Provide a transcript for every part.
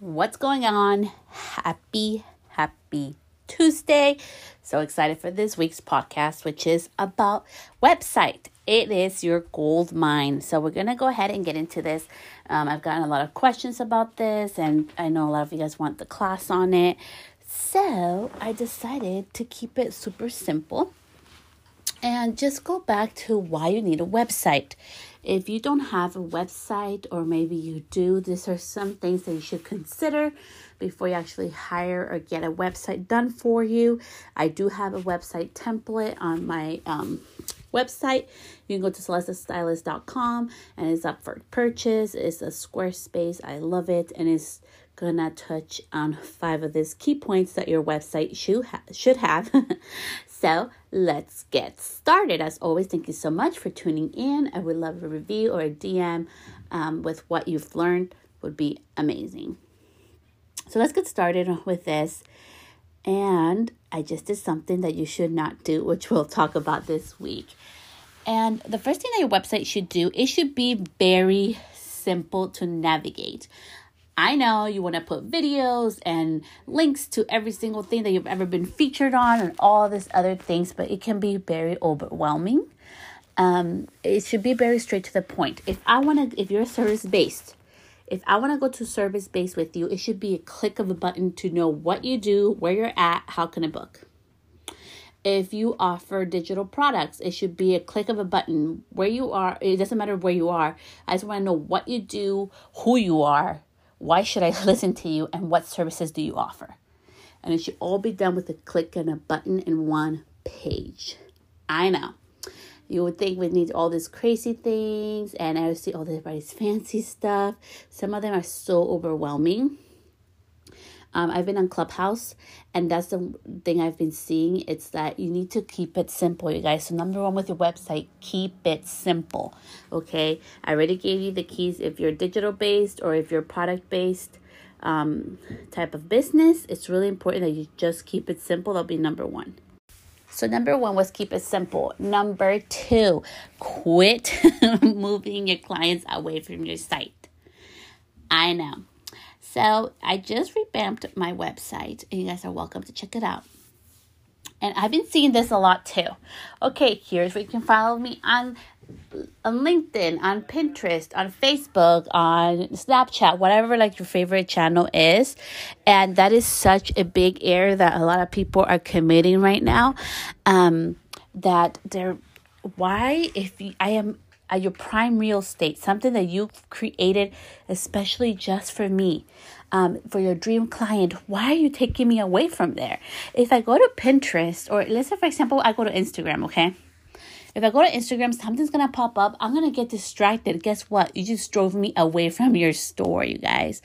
What's going on? Happy, happy Tuesday. So excited for this week's podcast, which is about website. It is your gold mine. So we're to go ahead and get into this. Um, I've gotten a lot of questions about this, and I know a lot of you guys want the class on it. So I decided to keep it super simple and just go back to why you need a website. If you don't have a website, or maybe you do, these are some things that you should consider before you actually hire or get a website done for you. I do have a website template on my um, website. You can go to celestestylist.com and it's up for purchase. It's a Squarespace. I love it and it's gonna touch on five of these key points that your website should ha- should have. so let's get started. As always, thank you so much for tuning in. I would love a review or a DM um, with what you've learned would be amazing. So let's get started with this. And I just did something that you should not do, which we'll talk about this week. And the first thing that your website should do, it should be very simple to navigate. I know you want to put videos and links to every single thing that you've ever been featured on and all this other things, but it can be very overwhelming. Um, it should be very straight to the point. If I want to, if you're service based, if I want to go to service based with you, it should be a click of a button to know what you do, where you're at, how can I book. If you offer digital products, it should be a click of a button where you are. It doesn't matter where you are. I just want to know what you do, who you are, why should I listen to you? And what services do you offer? And it should all be done with a click and a button in one page. I know. You would think we need all these crazy things, and I would see all everybody's fancy stuff. Some of them are so overwhelming. Um, I've been on Clubhouse, and that's the thing I've been seeing. It's that you need to keep it simple, you guys. So, number one with your website, keep it simple. Okay, I already gave you the keys. If you're digital based or if you're product based um, type of business, it's really important that you just keep it simple. That'll be number one. So, number one was keep it simple. Number two, quit moving your clients away from your site. I know so I just revamped my website, and you guys are welcome to check it out. And I've been seeing this a lot too. Okay, here's where you can follow me on on LinkedIn, on Pinterest, on Facebook, on Snapchat, whatever like your favorite channel is. And that is such a big error that a lot of people are committing right now. Um, that they're why if you, I am at your prime real estate, something that you've created especially just for me, um, for your dream client. Why are you taking me away from there? If I go to Pinterest, or let's say, for example, I go to Instagram, okay? If I go to Instagram, something's gonna pop up. I'm gonna get distracted. Guess what? You just drove me away from your store, you guys.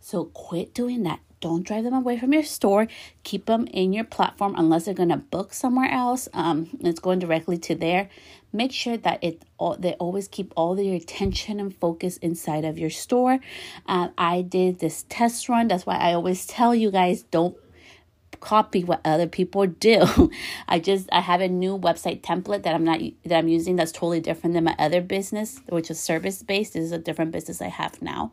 So quit doing that. Don't drive them away from your store. Keep them in your platform unless they're gonna book somewhere else. Um, it's going directly to there. Make sure that it all they always keep all their attention and focus inside of your store. Uh, I did this test run. That's why I always tell you guys don't copy what other people do. I just I have a new website template that I'm not that I'm using that's totally different than my other business, which is service based. This is a different business I have now.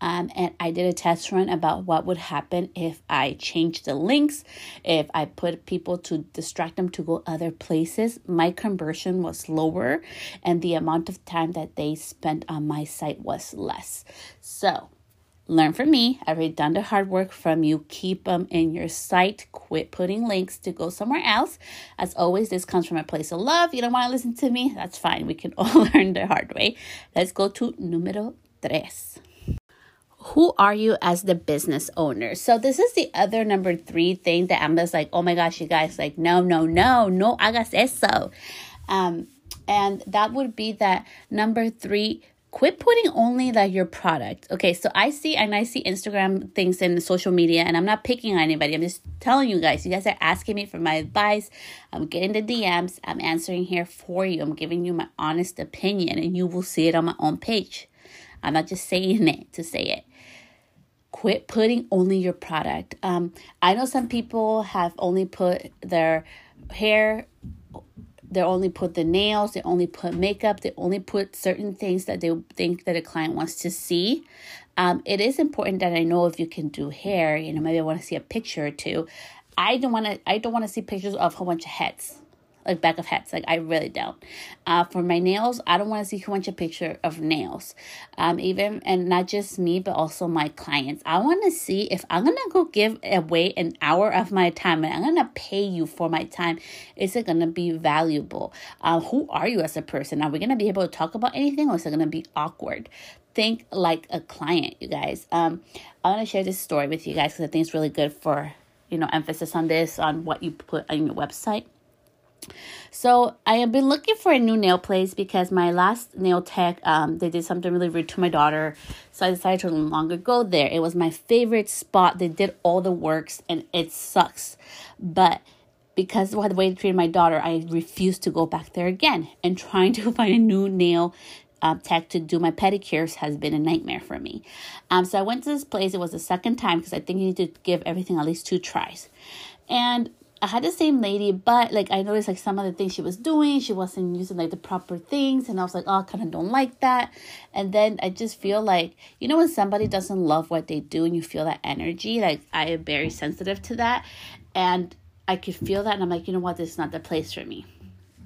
Um, and I did a test run about what would happen if I changed the links, if I put people to distract them to go other places. My conversion was lower, and the amount of time that they spent on my site was less. So, learn from me. I've already done the hard work from you. Keep them in your site. Quit putting links to go somewhere else. As always, this comes from a place of love. You don't want to listen to me? That's fine. We can all learn the hard way. Let's go to número tres who are you as the business owner? So this is the other number three thing that I'm just like, oh my gosh, you guys, like, no, no, no, no I hagas eso. Um, and that would be that number three, quit putting only like your product. Okay, so I see and I see Instagram things and social media, and I'm not picking on anybody. I'm just telling you guys. You guys are asking me for my advice. I'm getting the DMs. I'm answering here for you. I'm giving you my honest opinion, and you will see it on my own page. I'm not just saying it to say it quit putting only your product. Um, I know some people have only put their hair, they only put the nails, they only put makeup, they only put certain things that they think that a client wants to see. Um, it is important that I know if you can do hair. You know, maybe I want to see a picture or two. I don't want to. I don't want to see pictures of a whole bunch of heads like back of heads. Like I really don't. Uh, for my nails, I don't want to see a bunch a picture of nails. Um, even and not just me, but also my clients. I want to see if I'm gonna go give away an hour of my time and I'm gonna pay you for my time. Is it gonna be valuable? Uh, who are you as a person? Are we gonna be able to talk about anything, or is it gonna be awkward? Think like a client, you guys. Um, I want to share this story with you guys because I think it's really good for you know emphasis on this on what you put on your website so I have been looking for a new nail place because my last nail tech, um, they did something really rude to my daughter. So I decided to no longer go there. It was my favorite spot. They did all the works and it sucks. But because of the way they treated my daughter, I refused to go back there again. And trying to find a new nail uh, tech to do my pedicures has been a nightmare for me. Um, so I went to this place. It was the second time because I think you need to give everything at least two tries. And I had the same lady, but like I noticed like some of the things she was doing, she wasn't using like the proper things, and I was like, oh, I kind of don't like that. And then I just feel like you know when somebody doesn't love what they do, and you feel that energy, like I am very sensitive to that, and I could feel that, and I'm like, you know what, this is not the place for me.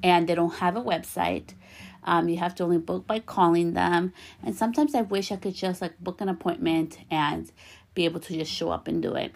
And they don't have a website. Um, you have to only book by calling them, and sometimes I wish I could just like book an appointment and be able to just show up and do it.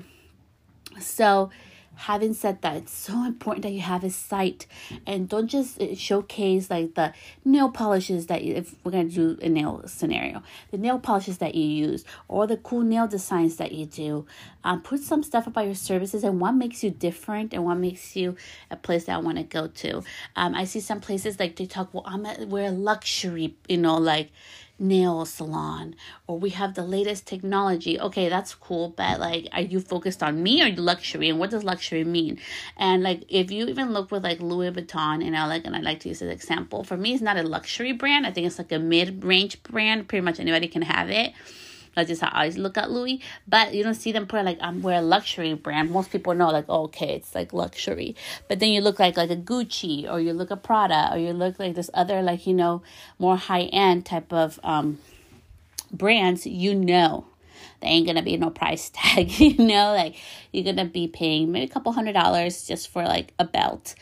So having said that it's so important that you have a site and don't just uh, showcase like the nail polishes that you, if we're going to do a nail scenario the nail polishes that you use or the cool nail designs that you do um, put some stuff about your services and what makes you different and what makes you a place that i want to go to. Um, i see some places like they talk well i'm a, we're a luxury you know like nail salon or we have the latest technology. Okay, that's cool, but like are you focused on me or luxury and what does luxury mean? And like if you even look with like Louis Vuitton and I like and I like to use an example, for me it's not a luxury brand. I think it's like a mid-range brand. Pretty much anybody can have it. That's just how I look at Louis. But you don't see them put like I'm we're a luxury brand. Most people know like oh, okay, it's like luxury. But then you look like like a Gucci or you look a Prada or you look like this other like you know more high end type of um brands. You know there ain't gonna be no price tag you know like you're gonna be paying maybe a couple hundred dollars just for like a belt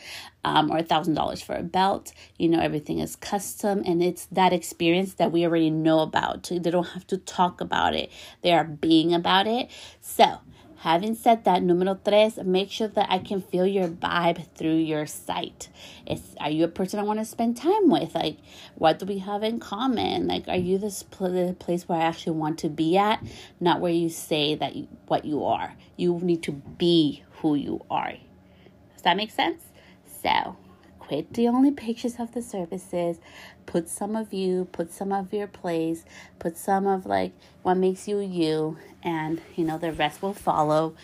um, or a thousand dollars for a belt you know everything is custom and it's that experience that we already know about they don't have to talk about it they are being about it so Having said that, numero tres, make sure that I can feel your vibe through your site. Is are you a person I want to spend time with? Like, what do we have in common? Like, are you this pl- the place where I actually want to be at, not where you say that you, what you are? You need to be who you are. Does that make sense? So, quit the only pictures of the services. Put some of you put some of your plays put some of like what makes you you and you know the rest will follow.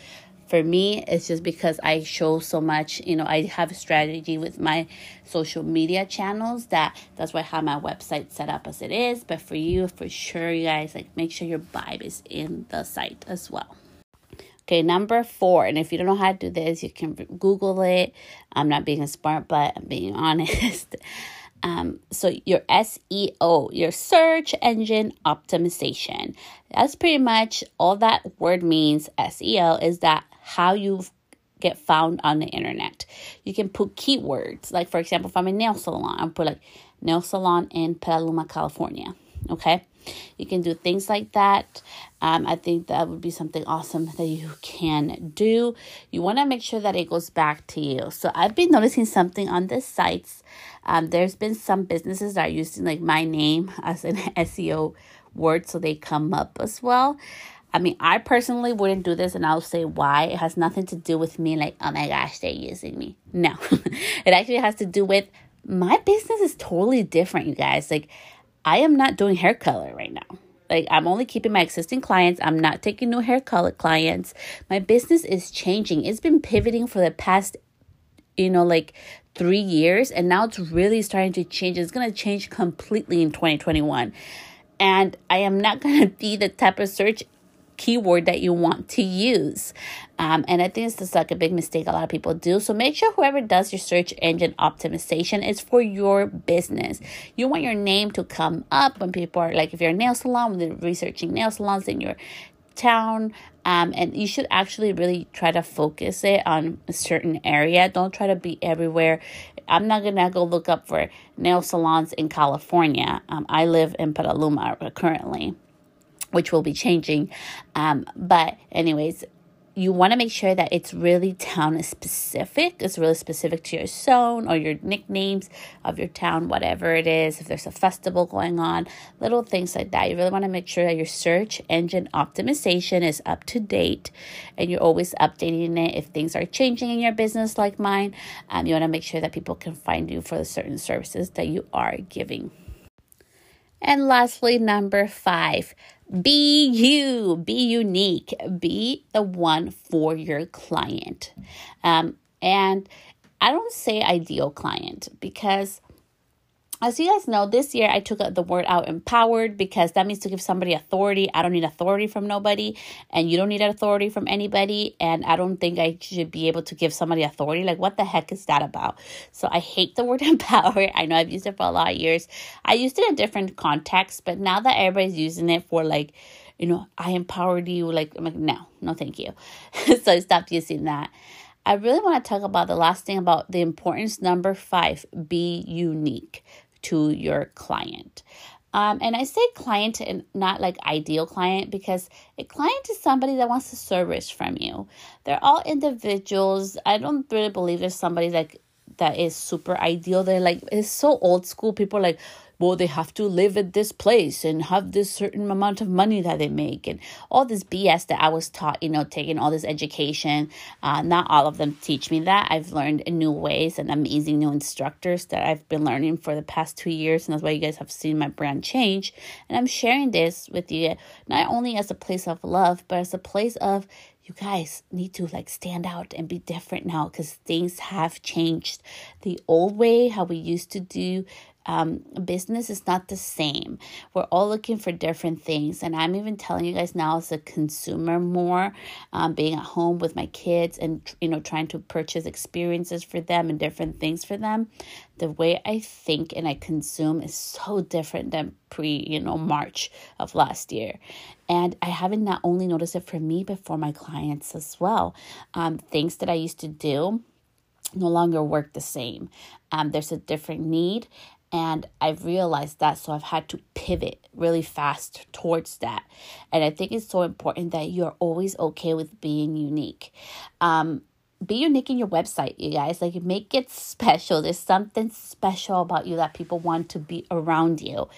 For me it's just because i show so much you know i have a strategy with my social media channels that that's why i have my website set up as it is but for you for sure you guys like make sure your vibe is in the site as well Okay, number four, and if you don't know how to do this, you can Google it. I'm not being a smart, but I'm being honest. Um, so your SEO, your search engine optimization. That's pretty much all that word means. SEO is that how you get found on the internet. You can put keywords, like for example, if I'm a nail salon, I'll put like nail salon in Petaluma, California. Okay. You can do things like that. Um, I think that would be something awesome that you can do. You want to make sure that it goes back to you. So I've been noticing something on the sites. Um, there's been some businesses that are using like my name as an SEO word so they come up as well. I mean, I personally wouldn't do this, and I'll say why. It has nothing to do with me, like, oh my gosh, they're using me. No, it actually has to do with my business is totally different, you guys. Like, I am not doing hair color right now. Like I'm only keeping my existing clients. I'm not taking new hair color clients. My business is changing. It's been pivoting for the past you know like 3 years and now it's really starting to change. It's going to change completely in 2021. And I am not going to be the type of search keyword that you want to use. Um, and I think this is like a big mistake a lot of people do. So make sure whoever does your search engine optimization is for your business. You want your name to come up when people are like, if you're a nail salon, when they're researching nail salons in your town. Um, and you should actually really try to focus it on a certain area. Don't try to be everywhere. I'm not gonna go look up for nail salons in California. Um, I live in Petaluma currently, which will be changing. Um, but anyways, you want to make sure that it's really town specific. It's really specific to your zone or your nicknames of your town, whatever it is. If there's a festival going on, little things like that. You really want to make sure that your search engine optimization is up to date and you're always updating it. If things are changing in your business, like mine, um, you want to make sure that people can find you for the certain services that you are giving. And lastly, number five, be you, be unique, be the one for your client. Um, and I don't say ideal client because as you guys know, this year I took the word out empowered because that means to give somebody authority. I don't need authority from nobody, and you don't need authority from anybody. And I don't think I should be able to give somebody authority. Like, what the heck is that about? So I hate the word empowered. I know I've used it for a lot of years. I used it in different contexts, but now that everybody's using it for like, you know, I empowered you, like, I'm like, no, no, thank you. so I stopped using that. I really want to talk about the last thing about the importance number five be unique to your client. Um, and I say client and not like ideal client because a client is somebody that wants a service from you. They're all individuals. I don't really believe there's somebody like that is super ideal. They're like it's so old school. People like, well, they have to live at this place and have this certain amount of money that they make, and all this BS that I was taught, you know, taking all this education. Uh, not all of them teach me that. I've learned in new ways and amazing new instructors that I've been learning for the past two years, and that's why you guys have seen my brand change. And I'm sharing this with you not only as a place of love, but as a place of you guys need to like stand out and be different now because things have changed. The old way, how we used to do um, business is not the same. We're all looking for different things. And I'm even telling you guys now as a consumer more, um, being at home with my kids and, you know, trying to purchase experiences for them and different things for them. The way I think and I consume is so different than pre, you know, March of last year. And I haven't not only noticed it for me, but for my clients as well. Um, things that I used to do no longer work the same. Um, there's a different need, and I've realized that, so I've had to pivot really fast towards that. And I think it's so important that you're always okay with being unique. Um, be unique in your website, you guys. Like, make it special. There's something special about you that people want to be around you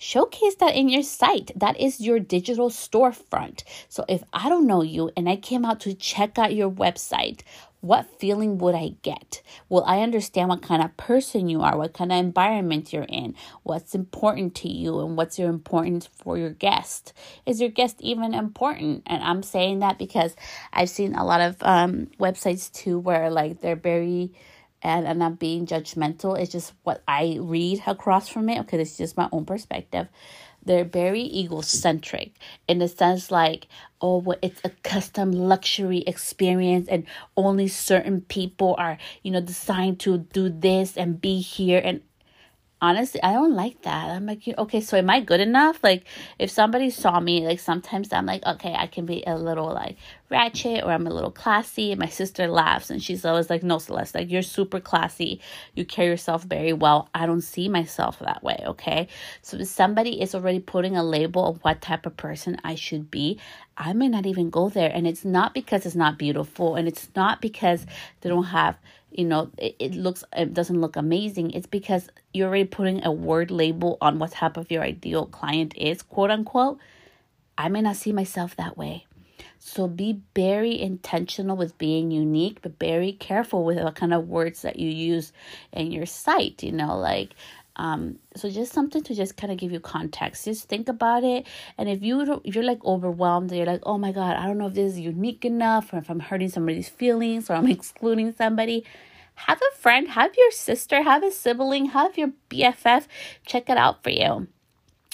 showcase that in your site. That is your digital storefront. So if I don't know you and I came out to check out your website, what feeling would I get? Will I understand what kind of person you are, what kind of environment you're in, what's important to you, and what's your important for your guest? Is your guest even important? And I'm saying that because I've seen a lot of um, websites too where like they're very and I'm not being judgmental. It's just what I read across from it. Okay, this is just my own perspective they're very egocentric in the sense like oh well it's a custom luxury experience and only certain people are you know designed to do this and be here and honestly i don't like that. I'm like okay so am i good enough? Like if somebody saw me like sometimes i'm like okay i can be a little like ratchet or i'm a little classy and my sister laughs and she's always like no celeste like you're super classy. You carry yourself very well. I don't see myself that way okay? So if somebody is already putting a label of what type of person i should be i may not even go there. And it's not because it's not beautiful and it's not because they don't have you know it, it looks it doesn't look amazing. It's because you're already putting a word label on what type of your ideal client is quote unquote. I may not see myself that way. So be very intentional with being unique but very careful with what kind of words that you use in your site you know like um, so just something to just kind of give you context. Just think about it, and if you you're like overwhelmed, you're like, oh my god, I don't know if this is unique enough, or if I'm hurting somebody's feelings, or I'm excluding somebody. Have a friend, have your sister, have a sibling, have your BFF check it out for you.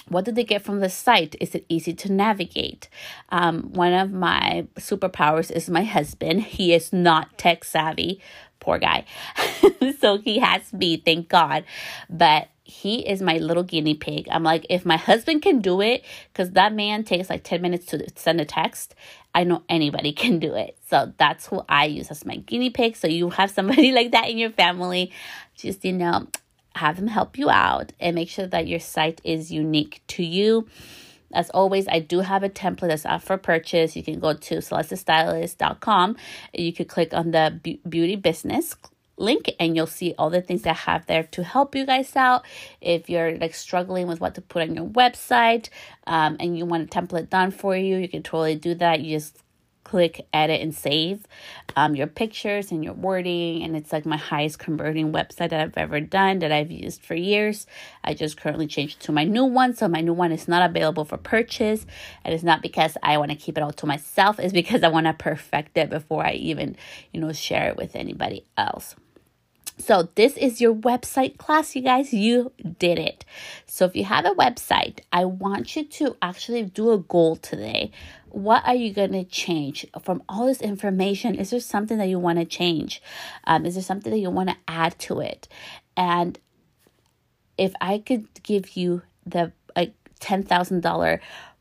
what do they get from the site? Is it easy to navigate? Um, one of my superpowers is my husband. He is not tech savvy, poor guy. so he has me, thank God. But he is my little guinea pig. I'm like, if my husband can do it, because that man takes like 10 minutes to send a text, I know anybody can do it. So that's who I use as my guinea pig. So you have somebody like that in your family, just, you know, have them help you out and make sure that your site is unique to you. As always, I do have a template that's out for purchase. You can go to celestestylist.com. You could click on the beauty business link and you'll see all the things I have there to help you guys out. If you're like struggling with what to put on your website um, and you want a template done for you, you can totally do that. You just click edit and save um, your pictures and your wording and it's like my highest converting website that i've ever done that i've used for years i just currently changed to my new one so my new one is not available for purchase and it's not because i want to keep it all to myself it's because i want to perfect it before i even you know share it with anybody else so, this is your website class, you guys. You did it. So, if you have a website, I want you to actually do a goal today. What are you going to change from all this information? Is there something that you want to change? Um, is there something that you want to add to it? And if I could give you the like $10,000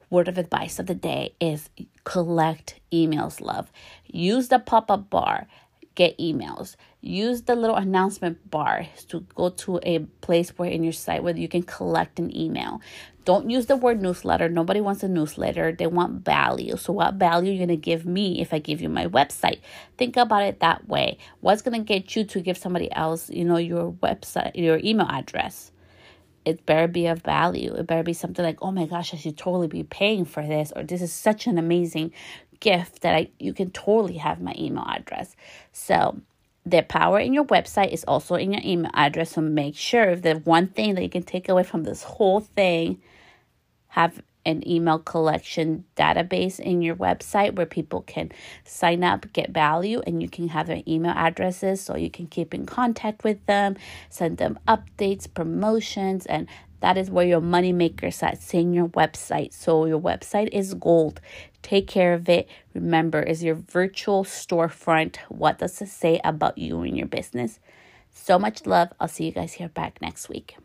word of advice of the day is collect emails, love. Use the pop up bar get emails. Use the little announcement bar to go to a place where in your site where you can collect an email. Don't use the word newsletter. Nobody wants a newsletter. They want value. So, what value are you going to give me if I give you my website? Think about it that way. What's going to get you to give somebody else, you know, your website, your email address? it better be of value. It better be something like, oh my gosh, I should totally be paying for this, or this is such an amazing gift that I you can totally have my email address. So the power in your website is also in your email address. So make sure the one thing that you can take away from this whole thing, have an email collection database in your website where people can sign up, get value, and you can have their email addresses so you can keep in contact with them, send them updates, promotions, and that is where your money makers at in your website. So your website is gold. Take care of it. Remember, is your virtual storefront. What does it say about you and your business? So much love. I'll see you guys here back next week.